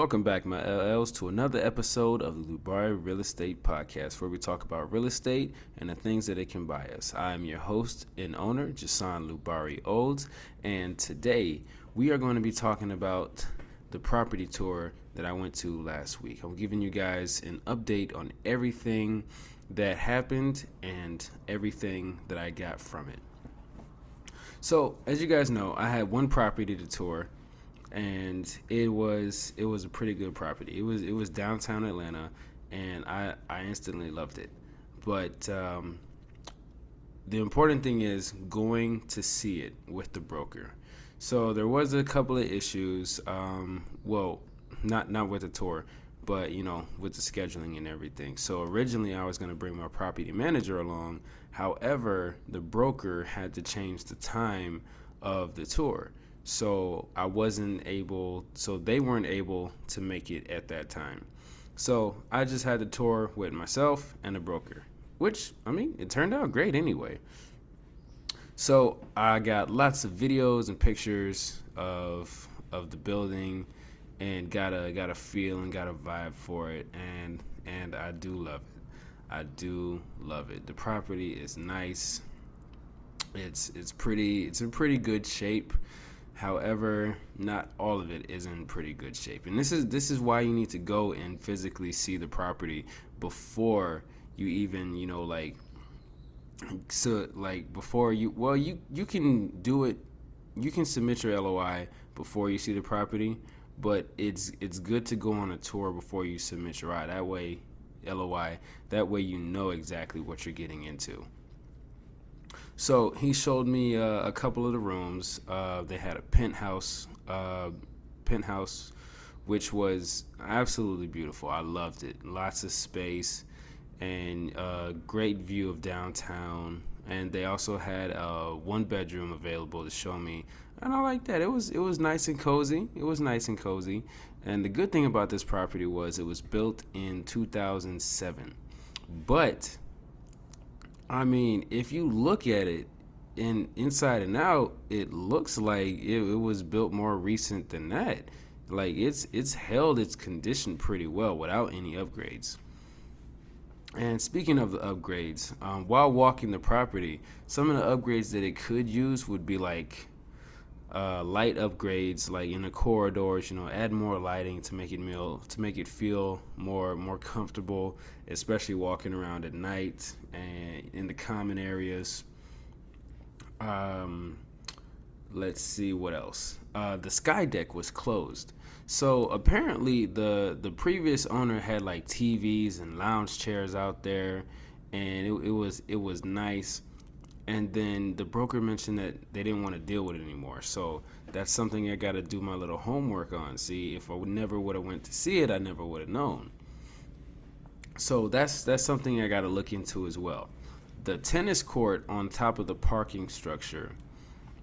Welcome back, my LLs, to another episode of the Loubarri Real Estate Podcast, where we talk about real estate and the things that it can buy us. I am your host and owner, Jason Lubari Olds, and today we are going to be talking about the property tour that I went to last week. I'm giving you guys an update on everything that happened and everything that I got from it. So, as you guys know, I had one property to tour and it was it was a pretty good property. It was it was downtown Atlanta, and I I instantly loved it. But um, the important thing is going to see it with the broker. So there was a couple of issues. Um, well, not not with the tour, but you know with the scheduling and everything. So originally I was going to bring my property manager along. However, the broker had to change the time of the tour. So I wasn't able, so they weren't able to make it at that time. So I just had the tour with myself and a broker, which, I mean, it turned out great anyway. So I got lots of videos and pictures of of the building and got a got a feel and got a vibe for it and and I do love it. I do love it. The property is nice. It's it's pretty it's in pretty good shape. However, not all of it is in pretty good shape. And this is this is why you need to go and physically see the property before you even, you know, like so like before you well you you can do it you can submit your LOI before you see the property, but it's it's good to go on a tour before you submit your LOI. That way LOI, that way you know exactly what you're getting into. So he showed me uh, a couple of the rooms. Uh, they had a penthouse, uh, penthouse, which was absolutely beautiful. I loved it. Lots of space and a uh, great view of downtown. And they also had a one bedroom available to show me, and I like that. It was it was nice and cozy. It was nice and cozy. And the good thing about this property was it was built in 2007, but I mean, if you look at it in inside and out, it looks like it, it, was built more recent than that. Like it's it's held its condition pretty well without any upgrades. And speaking of the upgrades, um, while walking the property, some of the upgrades that it could use would be like uh, light upgrades, like in the corridors. You know, add more lighting to make it feel to make it feel more more comfortable, especially walking around at night and in the common areas. Um, let's see what else. Uh, the sky deck was closed. So apparently the the previous owner had like TVs and lounge chairs out there, and it, it was it was nice and then the broker mentioned that they didn't want to deal with it anymore. So that's something i got to do my little homework on. See if i would never would have went to see it i never would have known. So that's that's something i got to look into as well. The tennis court on top of the parking structure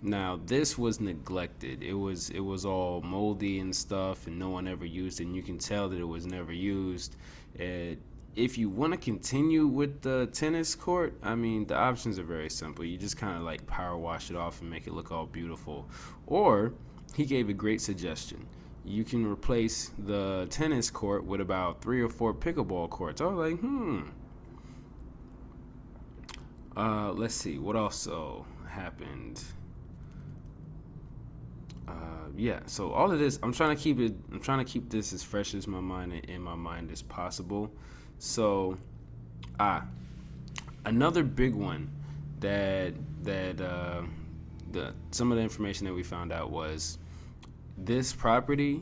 now this was neglected. It was it was all moldy and stuff and no one ever used it and you can tell that it was never used. It if you want to continue with the tennis court, I mean, the options are very simple. You just kind of like power wash it off and make it look all beautiful. Or he gave a great suggestion. You can replace the tennis court with about three or four pickleball courts. I was like, hmm. Uh, let's see what also happened. Uh, yeah, so all of this, I'm trying to keep it. I'm trying to keep this as fresh as my mind in my mind as possible. So, ah, another big one that that uh, the some of the information that we found out was this property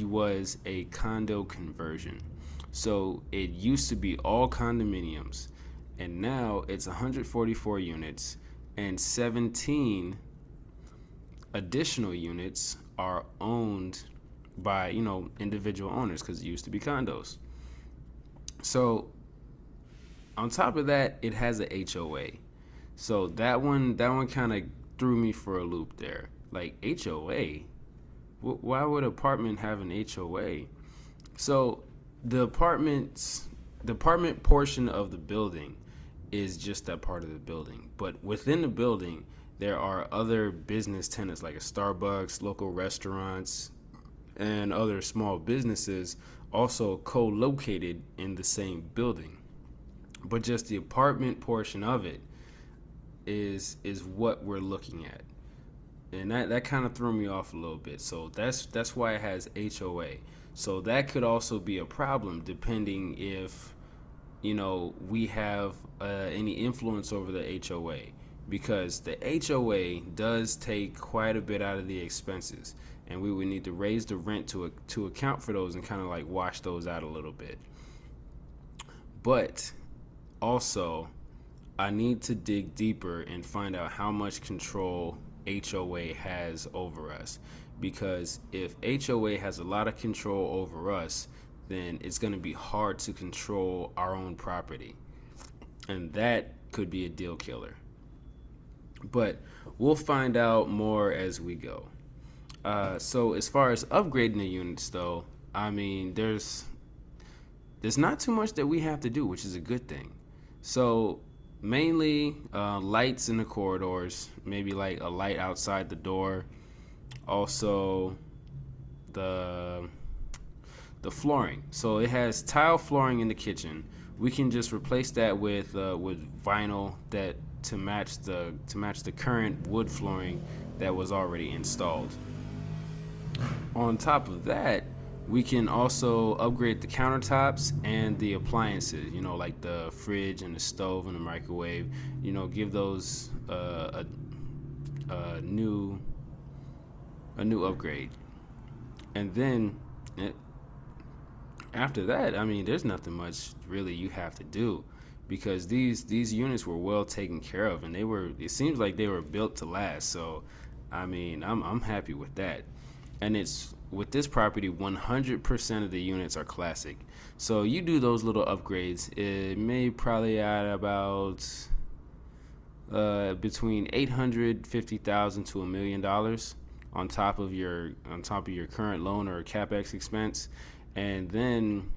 was a condo conversion. So it used to be all condominiums, and now it's 144 units, and 17 additional units are owned by you know individual owners because it used to be condos. So on top of that, it has a HOA. So that one that one kind of threw me for a loop there. Like HOA, why would apartment have an HOA? So the apartments, the apartment portion of the building is just that part of the building. But within the building, there are other business tenants like a Starbucks, local restaurants, and other small businesses also co-located in the same building. But just the apartment portion of it is is what we're looking at. And that, that kind of threw me off a little bit. So that's that's why it has HOA so that could also be a problem depending if you know we have uh, any influence over the HOA because the HOA does take quite a bit out of the expenses and we would need to raise the rent to to account for those and kind of like wash those out a little bit. But also, I need to dig deeper and find out how much control HOA has over us. Because if HOA has a lot of control over us, then it's going to be hard to control our own property. And that could be a deal killer. But we'll find out more as we go. Uh, so as far as upgrading the units, though, I mean, there's there's not too much that we have to do, which is a good thing. So mainly uh, lights in the corridors, maybe like a light outside the door. Also, the the flooring. So it has tile flooring in the kitchen. We can just replace that with uh, with vinyl that to match the to match the current wood flooring that was already installed on top of that, we can also upgrade the countertops and the appliances, you know, like the fridge and the stove and the microwave, you know, give those uh, a, a new a new upgrade. And then it, after that, I mean, there's nothing much really you have to do because these these units were well taken care of and they were it seems like they were built to last. So, I mean, I'm I'm happy with that and it's with this property 100% of the units are classic. So you do those little upgrades it may probably add about uh, between 850,000 to a million dollars on top of your on top of your current loan or capex expense. And then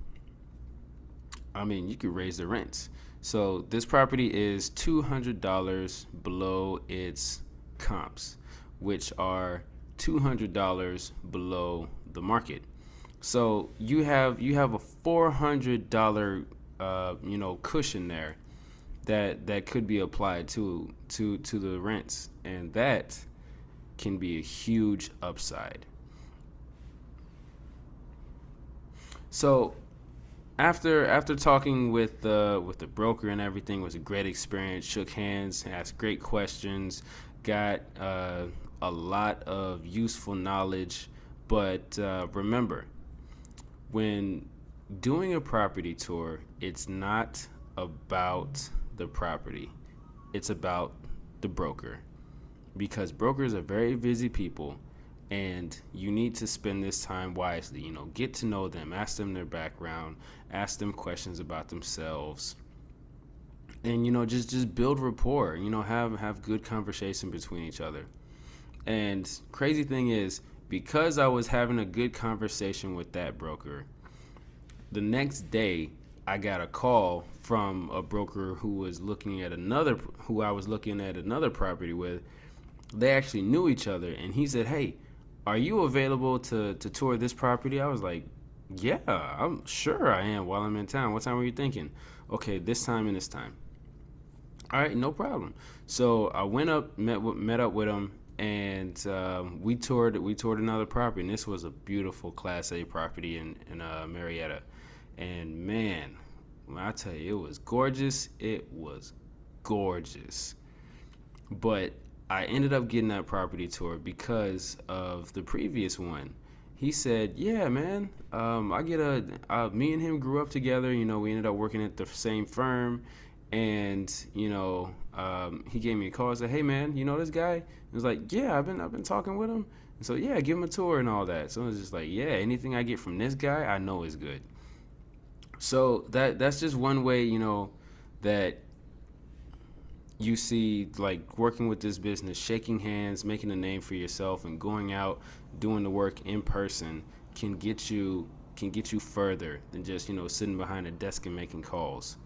I mean you could raise the rents. So this property is $200 below its comps which are $200 below the market. So you have you have a $400 uh, you know cushion there that that could be applied to to to the rents and that can be a huge upside. So after after talking with the with the broker and everything was a great experience. Shook hands, asked great questions, got uh, a lot of useful knowledge. But uh, remember, when doing a property tour, it's not about the property, it's about the broker. Because brokers are very busy people and you need to spend this time wisely. You know, get to know them, ask them their background, ask them questions about themselves. And you know, just just build rapport. You know, have have good conversation between each other. And crazy thing is, because I was having a good conversation with that broker, the next day I got a call from a broker who was looking at another who I was looking at another property with. They actually knew each other and he said, "Hey, are you available to to tour this property?" I was like, "Yeah, I'm sure I am while I'm in town. What time were you thinking?" "Okay, this time and this time." All right, no problem. So I went up, met met up with him, and um, we toured we toured another property and this was a beautiful class a property in, in uh, marietta. And man when i tell you it was gorgeous it was gorgeous. But i ended up getting that property tour because of the previous one. He said yeah man um, i get a uh, me and him grew up together you know we ended up working at the same firm and you know um, he gave me a call. And said hey man you know this guy? He was like yeah i've been i've been talking with him. And so yeah give him a tour and all that. So it was just like yeah anything i get from this guy i know is good. So that that's just one way you know that you see like working with this business shaking hands making a name for yourself and going out doing the work in person can get you can get you further than just you know sitting behind a desk and making calls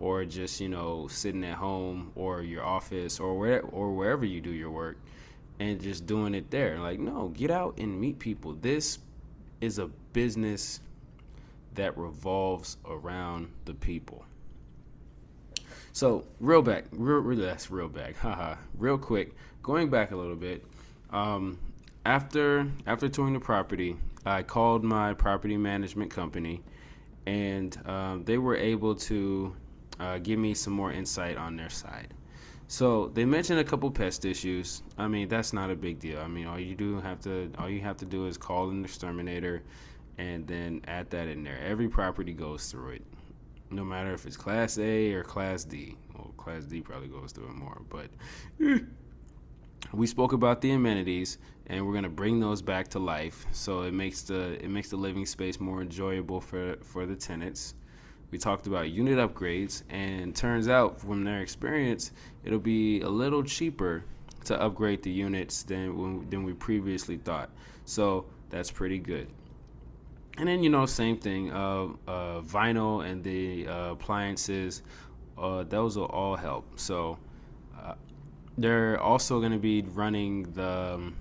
or just you know sitting at home or your office or where or wherever you do your work and just doing it there like no get out and meet people this is a business that revolves around the people. So, real back, real, real that's real back, haha. real quick, going back a little bit. Um, after after touring the property, I called my property management company, and um, they were able to uh, give me some more insight on their side. So they mentioned a couple pest issues. I mean, that's not a big deal. I mean, all you do have to all you have to do is call an exterminator, and then add that in there. Every property goes through it, no matter if it's Class A or Class D. Well, Class D probably goes through it more, but we spoke about the amenities, and we're gonna bring those back to life. So it makes the it makes the living space more enjoyable for for the tenants we talked about unit upgrades, and turns out from their experience, it'll be a little cheaper to upgrade the units than than we previously thought. So that's pretty good. And then you know, same thing. Uh, uh, vinyl and the uh, appliances, uh, those will all help. So uh, they're also going to be running the. Um,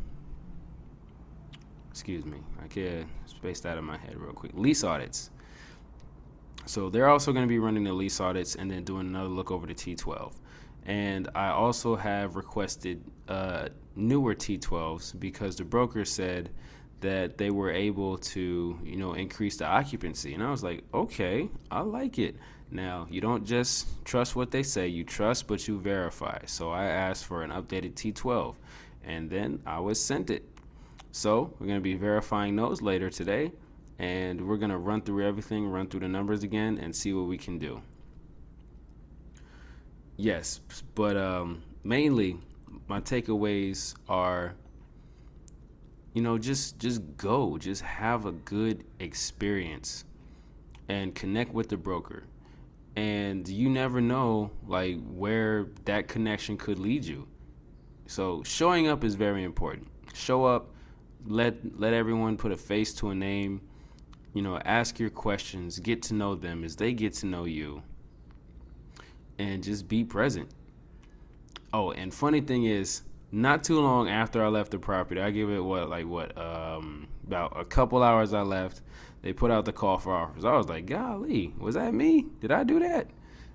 excuse me, I can't space that in my head real quick. Lease audits. So they're also going to be running the lease audits and then doing another look over the T12. And I also have requested uh, newer T12s because the broker said that they were able to, you know, increase the occupancy. And I was like, okay, I like it. Now, you don't just trust what they say, you trust, but you verify. So I asked for an updated T12, and then I was sent it. So we're going to be verifying those later today and we're going to run through everything, run through the numbers again, and see what we can do. Yes, but um, mainly my takeaways are you know just just go. Just have a good experience and connect with the broker. And you never know like where that connection could lead you. So showing up is very important. Show up let let everyone put a face to a name you know, ask your questions, get to know them as they get to know you, and just be present. Oh, and funny thing is, not too long after I left the property, I give it what, like what, um, about a couple hours I left, they put out the call for offers. I was like, golly, was that me? Did I do that?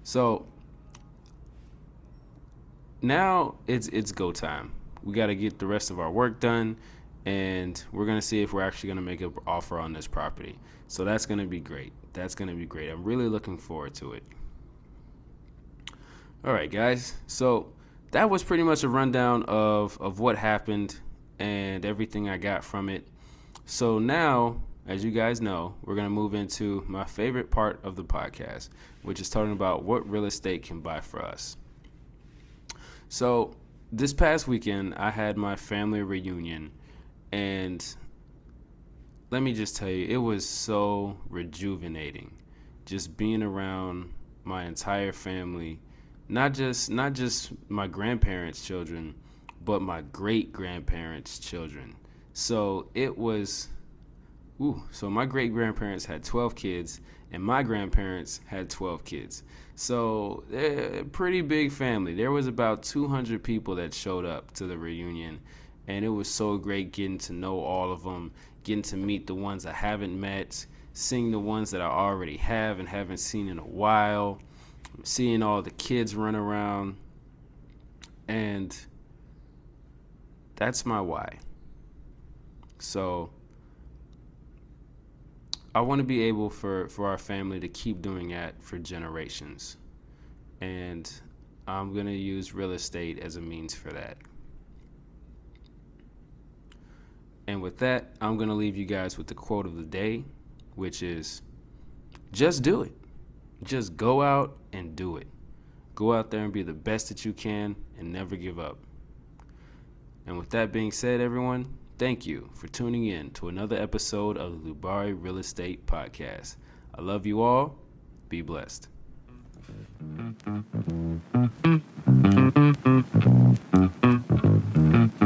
So now it's it's go time. We got to get the rest of our work done and we're going to see if we're actually going to make an offer on this property. So that's going to be great. That's going to be great. I'm really looking forward to it. All right, guys. So that was pretty much a rundown of, of what happened and everything I got from it. So now, as you guys know, we're going to move into my favorite part of the podcast, which is talking about what real estate can buy for us. So this past weekend, I had my family reunion and let me just tell you, it was so rejuvenating just being around my entire family, not just not just my grandparents' children, but my great grandparents' children. So it was ooh, so my great grandparents had 12 kids and my grandparents had 12 kids. So, eh, pretty big family. There was about 200 people that showed up to the reunion and it was so great getting to know all of them, getting to meet the ones I haven't met, seeing the ones that I already have and haven't seen in a while, seeing all the kids run around, and that's my why. So I want to be able for, for our family to keep doing that for generations. And I'm going to use real estate as a means for that. And with that, I'm going to leave you guys with the quote of the day, which is just do it. Just go out and do it. Go out there and be the best that you can and never give up. And with that being said, everyone, thank you for tuning in to another episode of the Loubarri Real Estate Podcast. I love you all. Be blessed. Mm-hmm.